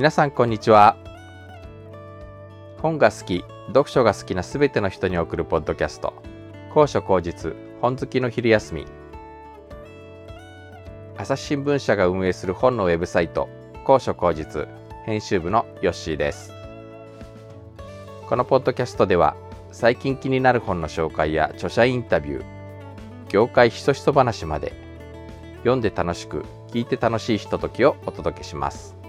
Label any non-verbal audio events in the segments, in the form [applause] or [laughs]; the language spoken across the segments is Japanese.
皆さんこんにちは。本が好き読書が好きなすべての人に送るポッドキャスト。高所高実本好きの昼休み。朝日新聞社が運営する本のウェブサイト高所高実編集部のヨッシーです。このポッドキャストでは最近気になる本の紹介や著者インタビュー業界ひそひそ話まで読んで楽しく聞いて楽しいひとときをお届けします。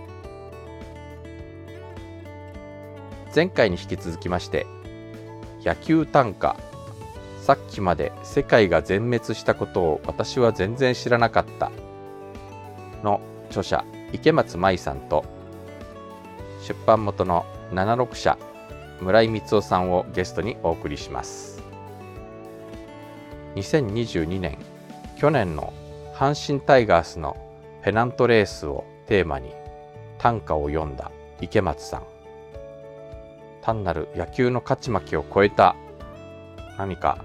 前回に引き続きまして野球短歌さっきまで世界が全滅したことを私は全然知らなかったの著者池松舞さんと出版元の76社村井光夫さんをゲストにお送りします。2022年去年の阪神タイガースのペナントレースをテーマに短歌を読んだ池松さん。単なる野球の勝ち負けを超えた何か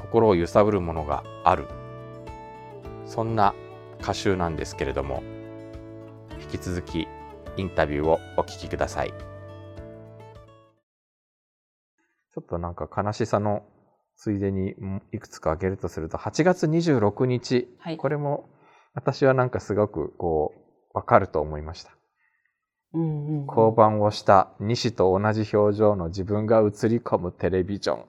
心を揺さぶるものがある。そんな歌集なんですけれども引き続きインタビューをお聞きください。ちょっとなんか悲しさのついでにいくつか挙げるとすると8月26日、はい、これも私はなんかすごくこうわかると思いました降板をした西と同じ表情の自分が映り込むテレビジョン。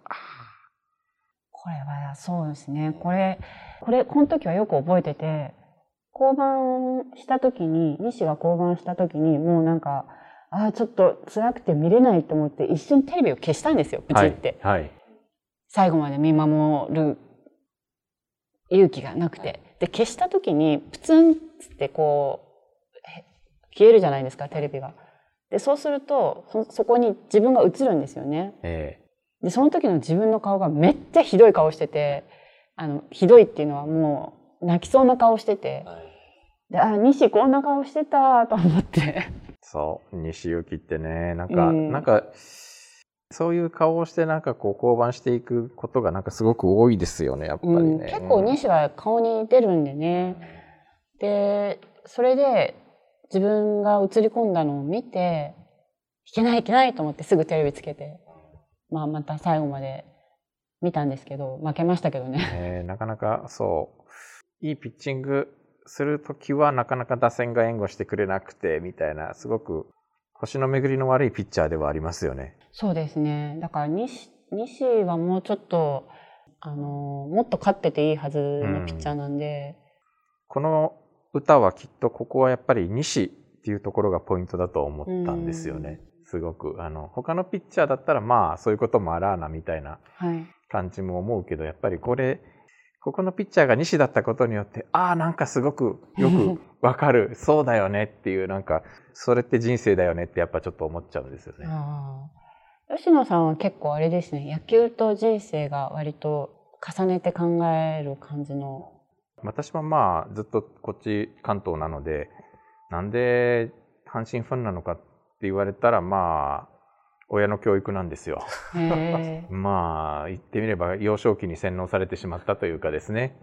これはそうですね。これ、これ、この時はよく覚えてて、降板した時に、西が降板した時に、もうなんか、ああ、ちょっと辛くて見れないと思って、一瞬テレビを消したんですよ、プチって。はい。はい、最後まで見守る勇気がなくて。で、消した時に、プツンってこう、消えるじゃないですかテレビが。でそうするとそそこに自分が映るんですよね。えー、でその時の自分の顔がめっちゃひどい顔しててあのひどいっていうのはもう泣きそうな顔してて、はい、であ西こんな顔してたと思って。そう西行きってねなんか、うん、なんかそういう顔をしてなんかこう降板していくことがなんかすごく多いですよねやっぱりね、うん、結構西は顔に出るんでね。でそれで自分が映り込んだのを見て、いけないいけないと思ってすぐテレビつけて、まあまた最後まで見たんですけど、負けましたけどね。えー、なかなかそう、いいピッチングするときはなかなか打線が援護してくれなくて、みたいな、すごく星の巡りの悪いピッチャーではありますよね。そうですね。だから西、西はもうちょっと、あの、もっと勝ってていいはずのピッチャーなんで、うん、この歌はきっとここはやっぱり西っていうところがポイントだと思ったんですよね。すごく。あの、他のピッチャーだったらまあそういうこともあらあなみたいな感じも思うけど、やっぱりこれ、ここのピッチャーが西だったことによって、ああ、なんかすごくよく [laughs] わかる、そうだよねっていう、なんか、それって人生だよねってやっぱちょっと思っちゃうんですよね。吉野さんは結構あれですね、野球と人生が割と重ねて考える感じの私はまあずっとこっち関東なのでなんで阪神ファンなのかって言われたらまあ親の教育なんですよ。[laughs] まあ言ってみれば幼少期に洗脳されてしまったというかですね。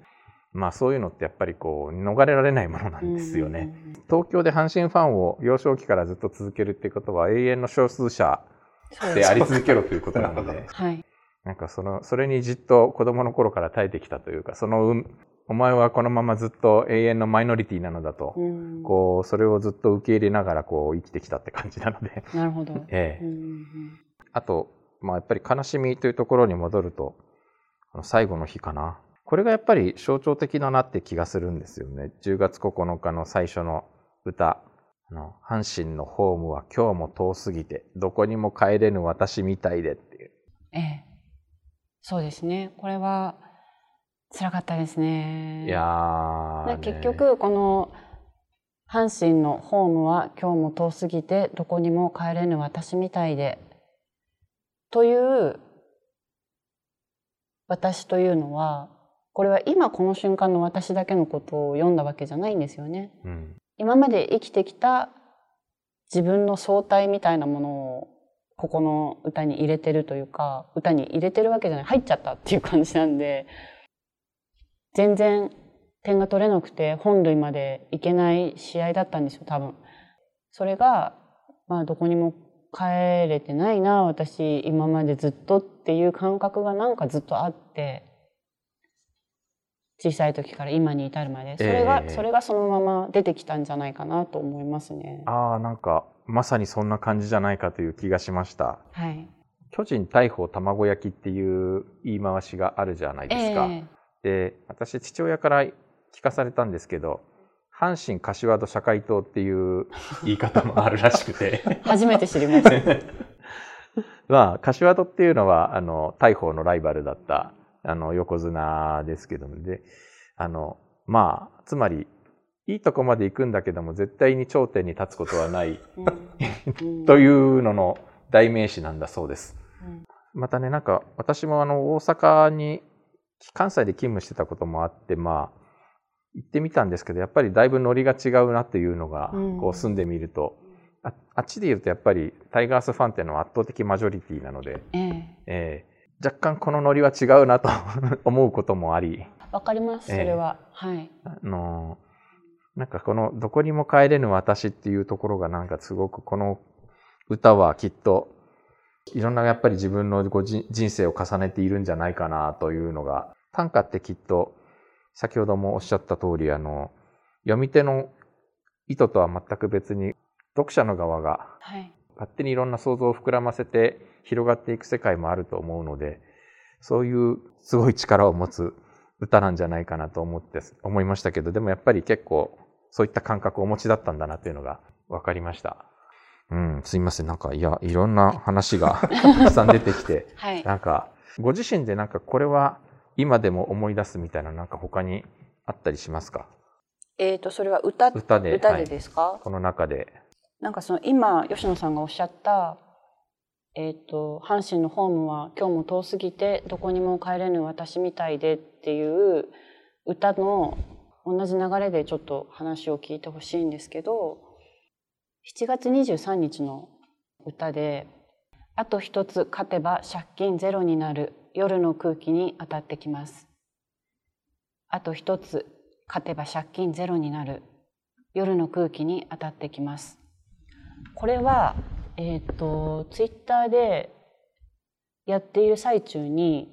まあそういうのってやっぱりこう逃れられないものなんですよね。東京で阪神ファンを幼少期からずっと続けるっていうことは永遠の少数者であり続けろということなので。[laughs] はい。なんかその、それにじっと子供の頃から耐えてきたというか、そのお前はこのままずっと永遠のマイノリティなのだと、うん、こう、それをずっと受け入れながらこう生きてきたって感じなので。なるほど。[laughs] ええ。あと、まあやっぱり悲しみというところに戻ると、最後の日かな。これがやっぱり象徴的だなって気がするんですよね。10月9日の最初の歌。あの、阪神のホームは今日も遠すぎて、どこにも帰れぬ私みたいでっていう。ええ。そうですね。これは、辛かったですね。いや結局この阪神のホームは今日も遠すぎてどこにも帰れぬ私みたいでという私というのはこれは今この瞬間の私だけのことを読んだわけじゃないんですよね。うん、今まで生きてきた自分の相対みたいなものをここの歌に入れてるというか歌に入れてるわけじゃない入っちゃったっていう感じなんで全然点が取れなくて本塁まで行けない試合だったんですよ多分。それがまあどこにも帰れてないな私今までずっとっていう感覚がなんかずっとあって小さい時から今に至るまでそれが、えー、それがそのまま出てきたんじゃないかなと思いますね。ああなんかまさにそんな感じじゃないかという気がしました。はい、巨人大砲卵焼きっていう言い回しがあるじゃないですか。えー、で私父親から聞かされたんですけど阪神柏戸社会党っていう [laughs] 言い方もあるらしくて。[laughs] 初めて知りました。[laughs] まあ柏戸っていうのはあの大砲のライバルだったあの、横綱ですけども、で、あの、まあ、つまり、いいとこまで行くんだけども、絶対に頂点に立つことはない。というのの代名詞なんだそうです。またね、なんか、私もあの、大阪に、関西で勤務してたこともあって、まあ、行ってみたんですけど、やっぱりだいぶノリが違うなっていうのが、こう住んでみると、ああっちで言うとやっぱりタイガースファンっていうのは圧倒的マジョリティなので、えええ若干このノリは違うなと [laughs] 思うこともあり。わかります、それは。えー、はい。あの、なんかこの、どこにも帰れぬ私っていうところがなんかすごくこの歌はきっと、いろんなやっぱり自分のご人生を重ねているんじゃないかなというのが、短歌ってきっと、先ほどもおっしゃった通り、あの、読み手の意図とは全く別に、読者の側が、勝手にいろんな想像を膨らませて、広がっていく世界もあると思うので、そういうすごい力を持つ歌なんじゃないかなと思って、思いましたけど、でもやっぱり結構そういった感覚をお持ちだったんだなっていうのが分かりました。うん、すいません。なんか、いや、いろんな話が [laughs] たくさん出てきて、はい、なんか、ご自身でなんかこれは今でも思い出すみたいななんか他にあったりしますか？えっ、ー、と、それは歌歌で歌でですか、はい、この中で。なんかその今、吉野さんがおっしゃった、えっ、ー、と、阪神のホームは今日も遠すぎてどこにも帰れぬ私みたいでっていう歌の同じ流れでちょっと話を聞いてほしいんですけど、7月23日の歌で、あと一つ勝てば借金ゼロになる夜の空気に当たってきます。あと一つ勝てば借金ゼロになる夜の空気に当たってきます。これはえっ、ー、と、ツイッターでやっている最中に、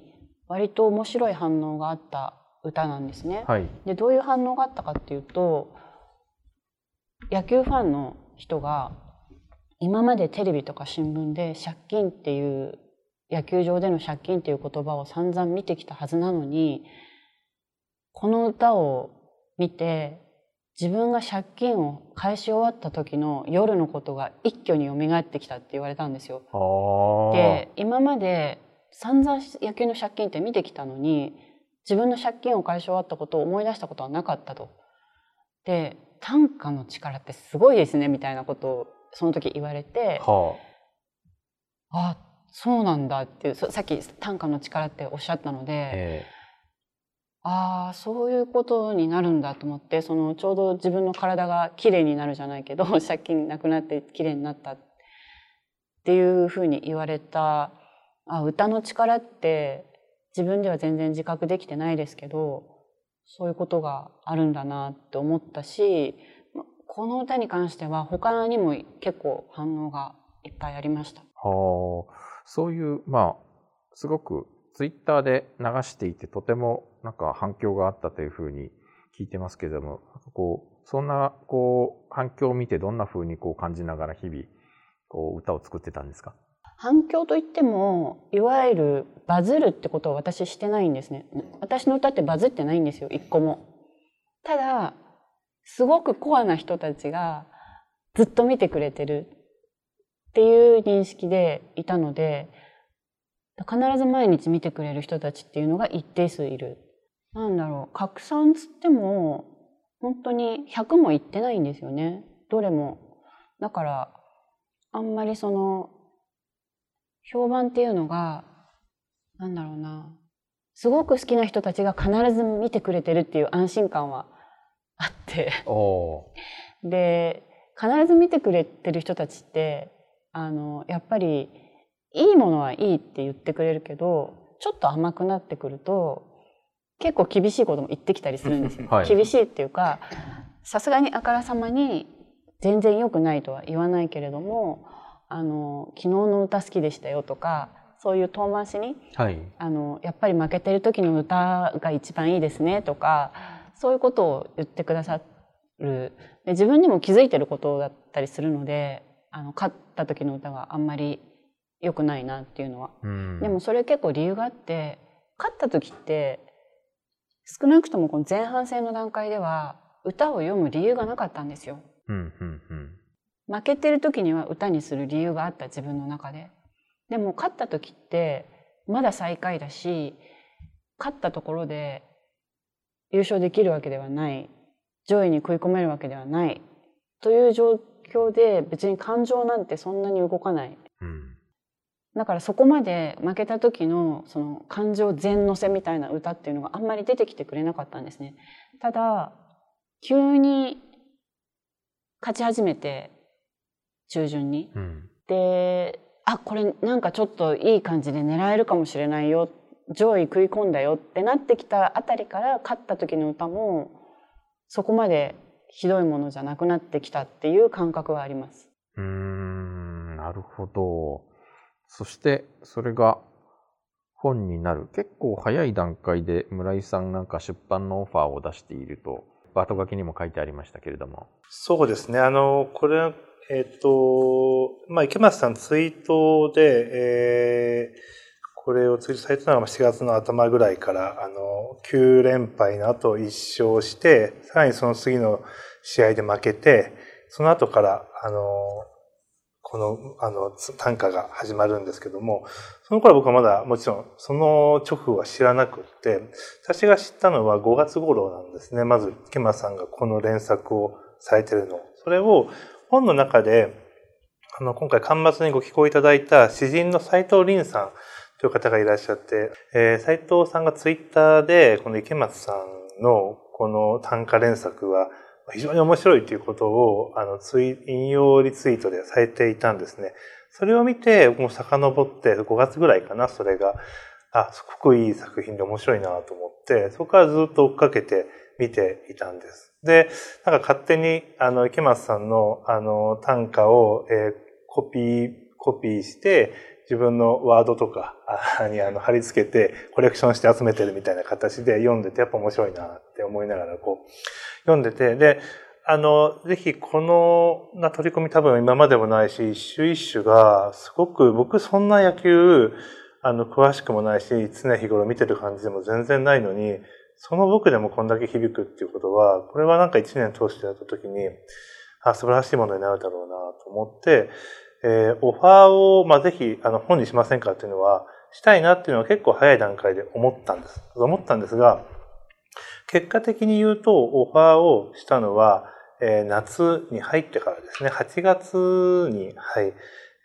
割と面白い反応があった歌なんですね。はい、で、どういう反応があったかっていうと、野球ファンの人が、今までテレビとか新聞で借金っていう、野球場での借金っていう言葉を散々見てきたはずなのに、この歌を見て、自分が借金を返し終わった時の夜のことが一挙に蘇ってきたって言われたんですよ。で今まで散々野球の借金って見てきたのに自分の借金を返し終わったことを思い出したことはなかったと。で短歌の力ってすごいですねみたいなことをその時言われて、はあ、あそうなんだっていうさっき短歌の力っておっしゃったので。えーああそういうことになるんだと思ってそのちょうど自分の体がきれいになるじゃないけど [laughs] 借金なくなってきれいになったっていうふうに言われたあ歌の力って自分では全然自覚できてないですけどそういうことがあるんだなって思ったしこの歌に関しては他にも結構反応がいっぱいありました。はあ、そういうまあすごくツイッターで流していてとてもなんか反響があったというふうに聞いてますけれども、こう、そんな、こう、反響を見てどんなふうにこう感じながら日々、こう、歌を作ってたんですか？反響といっても、いわゆるバズるってことを私してないんですね。私の歌ってバズってないんですよ、一個も。ただ、すごくコアな人たちがずっと見てくれてるっていう認識でいたので、必ず毎日見てくれる人たちっていうのが一定数いる。なんだろう、拡散つっても、本当に100もいってないんですよね。どれも。だから、あんまりその、評判っていうのが、なんだろうな、すごく好きな人たちが必ず見てくれてるっていう安心感はあって。で、必ず見てくれてる人たちって、あの、やっぱり、いいものはいいって言ってくれるけど、ちょっと甘くなってくると、結構厳しいことも言ってきたりするんですよ。はい、厳しいっていうか、さすがにあからさまに全然良くないとは言わないけれどもあの昨日の歌好きでしたよとかそういう遠回しに、はい、あのやっぱり負けてる時の歌が一番いいですねとかそういうことを言ってくださる。で自分でも気づいてることだったりするのであの勝った時の歌があんまり良くないなっていうのは、うん、でもそれ結構理由があって勝った時って少なくともこの前半戦の段階では歌を読む理由がなかったんですよ。うんうんうん、負けてる時には歌にする理由があった自分の中で。でも勝った時ってまだ最下位だし勝ったところで優勝できるわけではない上位に食い込めるわけではないという状況で別に感情なんてそんなに動かない。うん、だからそこまで負けた時のその感情全乗せみたいな歌っていうのがあんまり出てきてくれなかったんですね。ただ急に勝ち始めて中旬に、うん、であこれなんかちょっといい感じで狙えるかもしれないよ上位食い込んだよってなってきたあたりから勝った時の歌もそこまでひどいものじゃなくなってきたっていう感覚はあります。うんなるほど。そしてそれが本になる結構早い段階で村井さんなんか出版のオファーを出していると後書きにも書いてありましたけれども。そうですね。あの、これ、えっ、と、まあ、池松さんツイートで、えー、これをツイートされたのが4月の頭ぐらいから、あの、9連敗の後1勝して、さらにその次の試合で負けて、その後から、あの、この、あの、短歌が始まるんですけども、その頃僕はまだもちろん、その直後は知らなくって、私が知ったのは5月頃なんですね。まず、池間さんがこの連作をされてるの。それを本の中で、あの、今回、端末にご寄稿いただいた詩人の斎藤凛さんという方がいらっしゃって、えー、斎藤さんがツイッターで、この池松さんのこの短歌連作は、非常に面白いということを、あの、ツイ、引用リツイートでされていたんですね。それを見て、もう遡って5月ぐらいかな、それが。あ、すごくいい作品で面白いなと思って、そこからずっと追っかけて見ていたんです。で、なんか勝手に、あの、池松さんの、あの、短歌を、えー、コピー、コピーして、自分のワードとかにあの貼り付けてコレクションして集めてるみたいな形で読んでてやっぱ面白いなって思いながらこう読んでて、で、あの、ぜひこのな取り組み多分今までもないし、一種一種がすごく僕そんな野球あの詳しくもないし、常日頃見てる感じでも全然ないのに、その僕でもこんだけ響くっていうことは、これはなんか一年通してやった時に、あ、素晴らしいものになるだろうなと思って、えー、オファーを、まあ、ぜひ、あの、本にしませんかっていうのは、したいなっていうのは結構早い段階で思ったんです。思ったんですが、結果的に言うと、オファーをしたのは、えー、夏に入ってからですね、8月に、はい、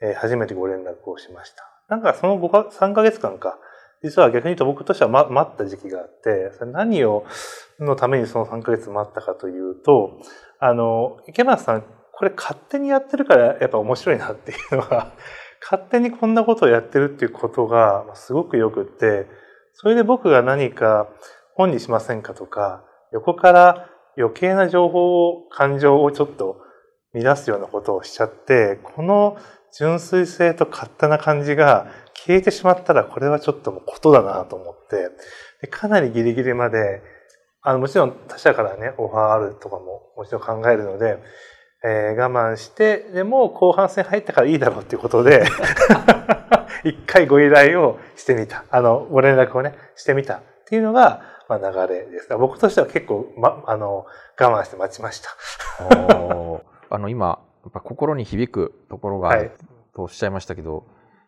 えー、初めてご連絡をしました。なんかその5か、3ヶ月間か、実は逆に言うと僕としては、ま、待った時期があって、それ何を、のためにその3ヶ月待ったかというと、あの、池松さん、これ勝手にやってるからやっぱ面白いなっていうのが、勝手にこんなことをやってるっていうことがすごくよくって、それで僕が何か本にしませんかとか、横から余計な情報を、感情をちょっと乱すようなことをしちゃって、この純粋性と勝手な感じが消えてしまったら、これはちょっともうことだなと思って、かなりギリギリまで、あの、もちろん他者からね、オファーあるとかももちろん考えるので、えー、我慢して、でも後半戦入ったからいいだろうっていうことで [laughs] 一回ご依頼をしてみた。あの、ご連絡をね、してみたっていうのが、まあ、流れです。僕としては結構、ま、あの、我慢して待ちました。[laughs] あの、今、やっぱ心に響くところがあるとおっしゃいましたけど、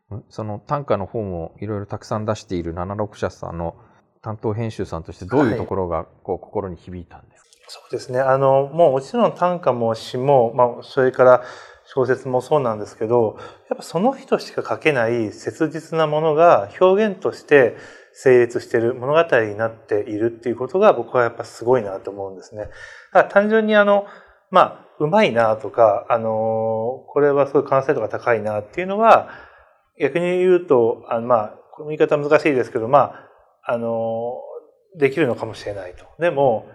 はい、その短歌の本をいろいろたくさん出している76社さんの担当編集さんとしてどういうところがこう心に響いたんですか、はい、そうですね。あの、もうもちろん短歌も詩も、まあ、それから小説もそうなんですけど、やっぱその人しか書けない切実なものが表現として成立している物語になっているっていうことが僕はやっぱすごいなと思うんですね。だから単純にあの、まあ、うまいなとか、あの、これはすごい完成度が高いなっていうのは、逆に言うと、あまあ、この言い方難しいですけど、まあ、あの、できるのかもしれないと。でも、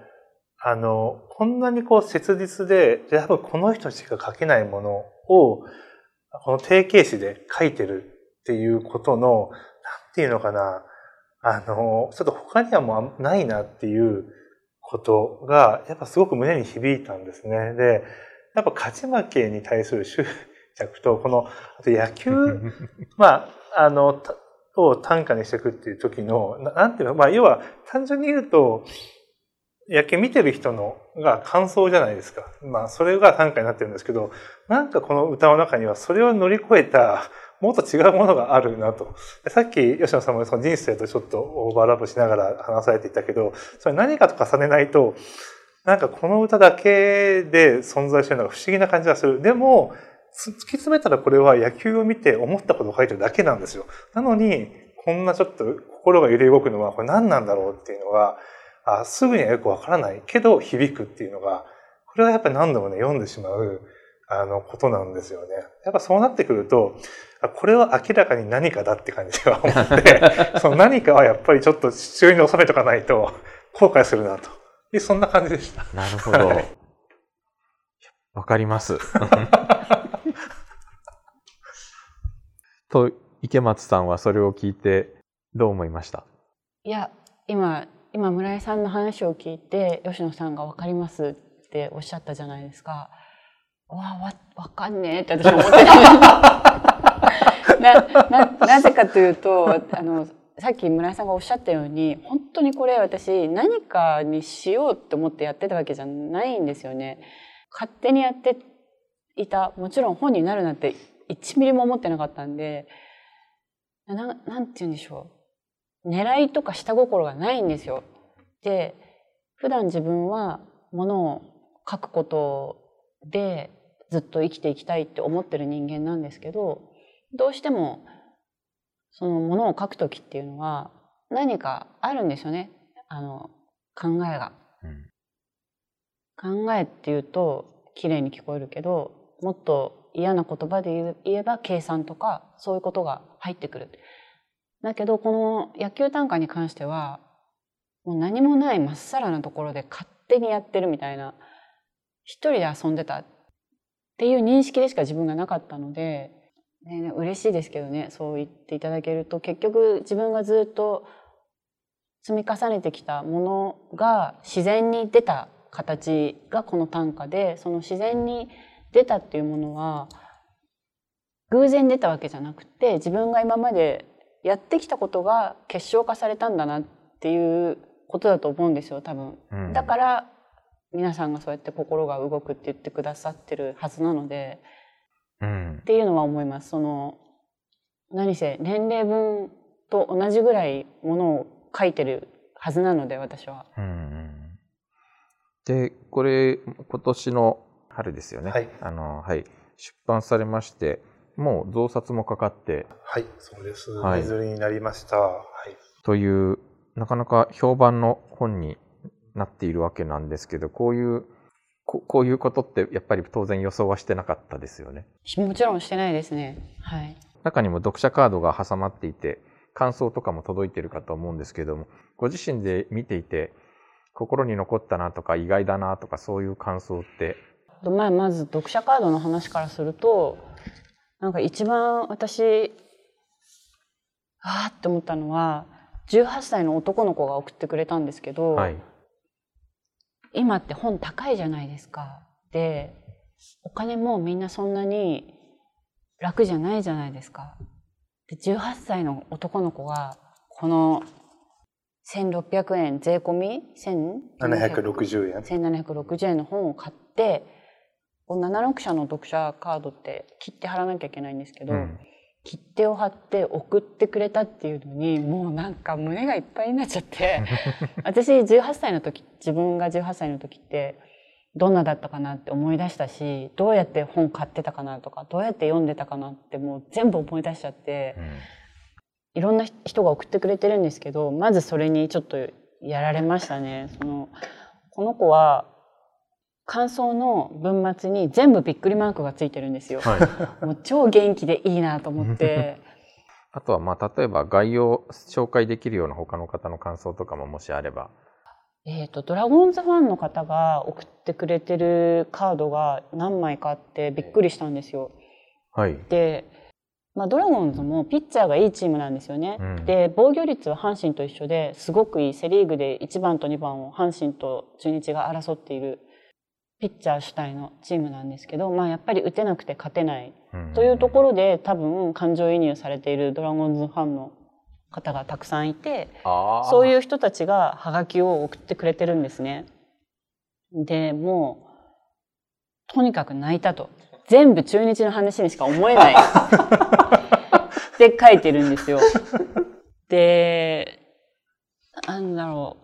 あの、こんなにこう切実で、やっぱこの人しか書けないものを、この定型詞で書いてるっていうことの、なんていうのかな、あの、ちょっと他にはもうないなっていうことが、やっぱすごく胸に響いたんですね。で、やっぱ勝ち負けに対する執着と、この、あと野球、[laughs] まあ、あの、を短歌にしていくっていう時の、なんていうの、まあ、要は単純に言うと、野球見てる人のが感想じゃないですか。まあ、それが短歌になってるんですけど、なんかこの歌の中にはそれを乗り越えた、もっと違うものがあるなと。さっき吉野さんもその人生とちょっとオーバーラップしながら話されていたけど、それ何かと重ねないと、なんかこの歌だけで存在してるのが不思議な感じがする。でも、突き詰めたらこれは野球を見て思ったことを書いてるだけなんですよ。なのに、こんなちょっと心が揺れ動くのはこれ何なんだろうっていうのが、あすぐにはよくわからないけど響くっていうのが、これはやっぱり何度もね、読んでしまう、あの、ことなんですよね。やっぱそうなってくると、これは明らかに何かだって感じでは思って、[laughs] その何かはやっぱりちょっと地中に収めとかないと後悔するなと。そんな感じでした。なるほど。わ、はい、かります。[laughs] と、池松さんはそれを聞いてどう思いました？いや、今、今村井さんの話を聞いて吉野さんが分かりますっておっしゃったじゃないですか。わわ分かんねえって私は思ってた [laughs] なななぜかというとあのさっき村井さんがおっしゃったように本当にこれ私何かにしようって思ってやってたわけじゃないんですよね。勝手にやっていたもちろん本になるなんて1ミリも思ってなかったんでななんて言うんでしょう狙いとか下心がないんですよ。で普段自分はものを書くことでずっと生きていきたいって思ってる人間なんですけどどうしてもそのものを書く時っていうのは何かあるんですよねあの考えが。うん、考えっていうと綺麗に聞こえるけどもっと嫌な言葉で言えば計算とかそういうことが入ってくる。だけどこの野球短歌に関してはもう何もないまっさらなところで勝手にやってるみたいな一人で遊んでたっていう認識でしか自分がなかったので、ね、嬉しいですけどねそう言っていただけると結局自分がずっと積み重ねてきたものが自然に出た形がこの短歌でその自然に出たっていうものは偶然出たわけじゃなくて自分が今までやってきたことが結晶化されたんだなっていうことだと思うんですよ多分、うん、だから皆さんがそうやって心が動くって言ってくださってるはずなので、うん、っていうのは思いますその何せ年齢分と同じぐらいものを書いてるはずなので私は。うん、でこれ今年の春ですよね。はい、あのはい出版されましてもう増刷もかかってはいそうです。はい、りになりました。はい、というなかなか評判の本になっているわけなんですけどこういうここういうことってやっぱり当然予想はしてなかったですよね。もちろんしてないですね。はい。中にも読者カードが挟まっていて感想とかも届いてるかと思うんですけどもご自身で見ていて心に残ったなとか意外だなとかそういう感想って？まあ、まず読者カードの話からするとなんか一番私ああって思ったのは18歳の男の子が送ってくれたんですけど、はい、今って本高いじゃないですか。でお金もみんなそんなに楽じゃないじゃないですか。で18歳の男の子がこの1600円税込み？1760円1760円の本を買って76社の読者カードって切って貼らなきゃいけないんですけど、うん、切手を貼って送ってくれたっていうのにもうなんか胸がいっぱいになっちゃって。[laughs] 私18歳の時自分が18歳の時ってどんなだったかなって思い出したしどうやって本買ってたかなとかどうやって読んでたかなってもう全部思い出しちゃって、うん、いろんな人が送ってくれてるんですけどまずそれにちょっとやられましたね。そのこの子は感想の文末に全部びっくりマークがついてるんですよ。はい、もう超元気でいいなと思って。[laughs] あとはまあ例えば概要紹介できるような他の方の感想とかももしあれば。えっ、と、ドラゴンズファンの方が送ってくれてるカードが何枚かあってびっくりしたんですよ。はい。で、まあ、ドラゴンズもピッチャーがいいチームなんですよね。うんで、防御率は阪神と一緒ですごくいいセリーグで1番と2番を阪神と中日が争っているピッチャー主体のチームなんですけど、まあ、やっぱり打てなくて勝てないというところで多分感情移入されているドラゴンズファンの方がたくさんいてろそういう人たちがハガキを送ってくれてるんですね。でもうとにかく泣いたと。全部中日の話にしか思えない。[laughs] って書いてるんですよ。でなんだろ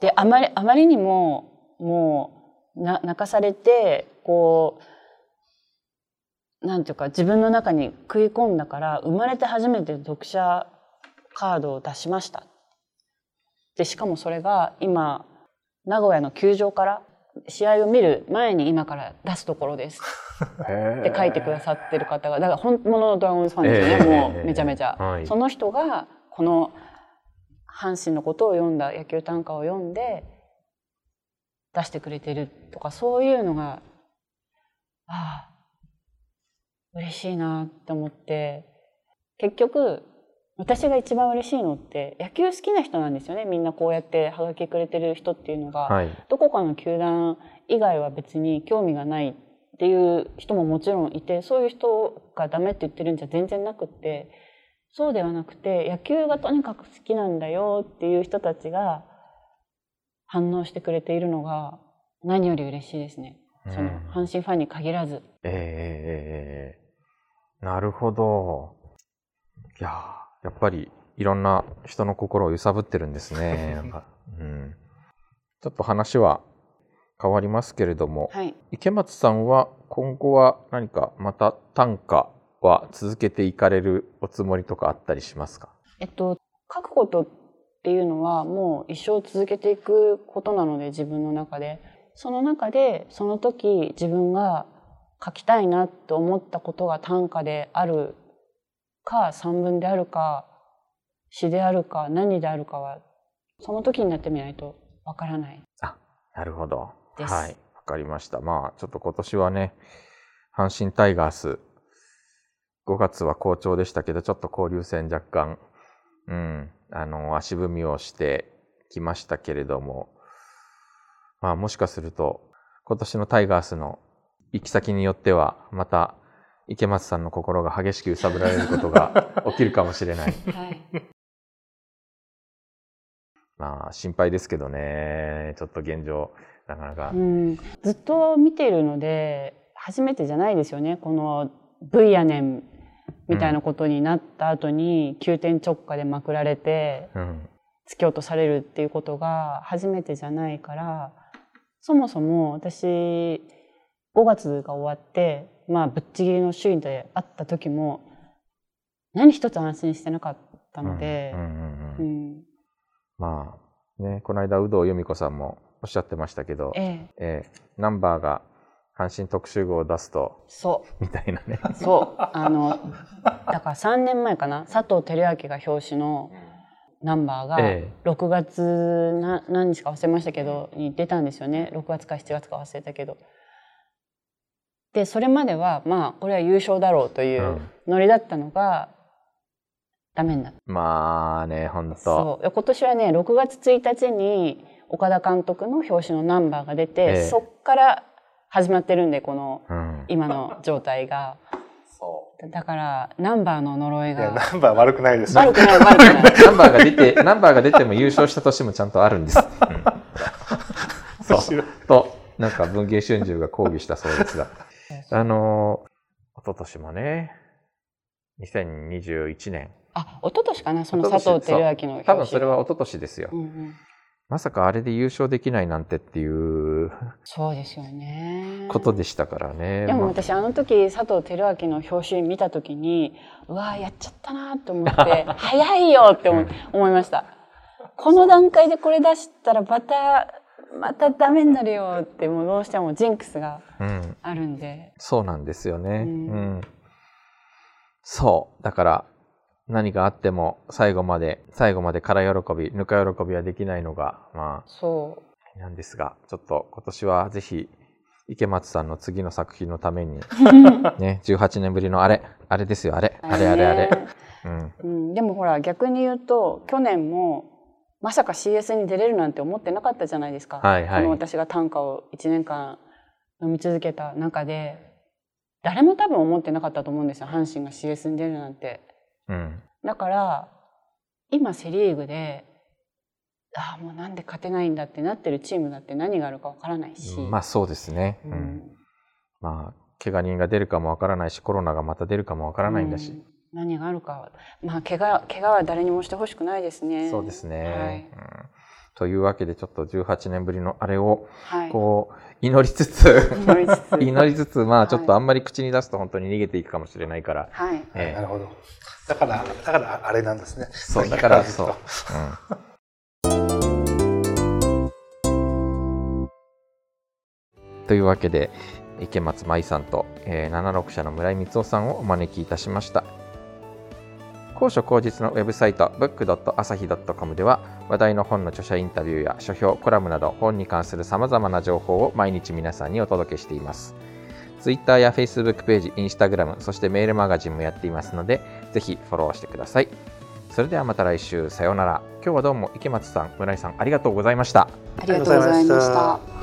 う。であまりあまりにももうな泣かされてこうなんていうか自分の中に食い込んだから生まれて初めて読者カードを出しました。でしかもそれが今名古屋の球場から試合を見る前に今から出すところです。[laughs] って書いてくださってる方がだから本物のドラゴンズファンですよね、ええ。もうめちゃめちゃ、はい。その人がこの阪神のことを読んだ野球短歌を読んで出してくれてるとかそういうのがああ嬉しいなって思って。結局私が一番嬉しいのって野球好きな人なんですよね。みんなこうやってハガキくれてる人っていうのが、はい。どこかの球団以外は別に興味がないっていう人ももちろんいてそういう人がダメって言ってるんじゃ全然なくって。そうではなくて野球がとにかく好きなんだよっていう人たちが反応してくれているのが何より嬉しいですね。その阪神ファンに限らず。ええええええなるほど。いやーやっぱりいろんな人の心を揺さぶってるんですね。[laughs] なんかうん、ちょっと話は変わりますけれども、はい。池松さんは今後は何かまた短歌は続けていかれるおつもりとかあったりしますか？えっと書くことっていうのはもう一生続けていくことなので自分の中でその中でその時自分が書きたいなと思ったことが短歌であるか散文であるか詩であるか何であるかはその時になってみないとわからないなるほど。はい。わかりました。まあ、ちょっと今年はね、阪神タイガース、5月は好調でしたけど、ちょっと交流戦若干、うん、あの、足踏みをしてきましたけれども、まあ、もしかすると、今年のタイガースの行き先によっては、また、池松さんの心が激しく揺さぶられることが [laughs] 起きるかもしれない。はい。まあ、心配ですけどね、ちょっと現状、なかなか。う。ん。ずっと見ているので初めてじゃないですよね。この V やねんみたいなことになった後に急転直下でまくられてうん。突き落とされるっていうことが初めてじゃないからそもそも私5月が終わってまあぶっちぎりの首位であった時も何一つ安心してなかったのでまあね、この間、有働由美子さんもおっしゃってましたけど、ええ。えーナンバーが阪神特集号を出すと、そうみたいなね。そう。あの、だから3年前かな、佐藤輝明が表紙のナンバーが、え6月な何日か忘れましたけど、に出たんですよね。6月か7月か忘れたけど。で、それまでは、まあ、これは優勝だろうといううんノリだったのが、ダメになった。まあね、ほんと。そう。今年はね、6月1日に岡田監督の表紙のナンバーが出て、ええそっから始まってるんで、このうん。今の状態が。そだから、ナンバーの呪いうい。ナンバー悪くないです。悪くない悪くない。[laughs] ナンバーが出て、ナンバーが出ても優勝した年もちゃんとあるんです。うん、そう。と、なんか文芸春秋が抗議したそうですが。あのー、一昨年もね、2021年。あ、一昨年かな、その佐藤輝明の表紙。多分それは一昨年ですよ。うんうん。まさかあれで優勝できないなんてっていうそうですよね。ことでしたからね。まあでも私あの時佐藤輝明の表紙見た時にうわーやっちゃったなと思って [laughs] 早いよって思い思いましたこの段階でこれ出したらまたまたダメになるよってもうどうしてもジンクスがうん、あるんでそうなんですよね。ううんん。そう。だから、何があっても最後まで、最後まで空喜び、ぬか喜びはできないのが、まあ、そなんですが、ちょっと今年はぜひ、池松さんの次の作品のために、[laughs] ね、18年ぶりのあれ、あれですよ、あれ、あれあれあれ。うん、うん、でもほら、逆に言うと、去年も、まさか CS に出れるなんて思ってなかったじゃないですか。はいはい、この私が短歌を1年間飲み続けた中で、誰も多分思ってなかったと思うんですよ。阪神が CS に出るなんて。うん、だから、今セリーグで、ああ、もうなんで勝てないんだってなってるチームだって何があるかわからないし。まあそうですね。うん。まあ、怪我人が出るかもわからないし、コロナがまた出るかもわからないんだし。うん何があるか、まあ、怪我怪我は誰にもしてほしくないですね。そうですね、はいうん、というわけでちょっと18年ぶりのあれをこう、祈りつつ祈りつつ。まあちょっとあんまり口に出すと本当に逃げていくかもしれないから、はい。えー、なるほど。だからだからあれなんですね。そうだからそ。う、うん、というわけで池松舞さんと、えー、76社の村井光夫さんをお招きいたしました高所高実のウェブサイト book.asahi.com では話題の本の著者インタビューや書評、コラムなど本に関する様々な情報を毎日皆さんにお届けしています。Twitter や Facebook ページ、Instagram、そしてメールマガジンもやっていますので、ぜひフォローしてください。それではまた来週、さようなら。今日はどうも池松さん、村井さん、ありがとうございました。ありがとうございました。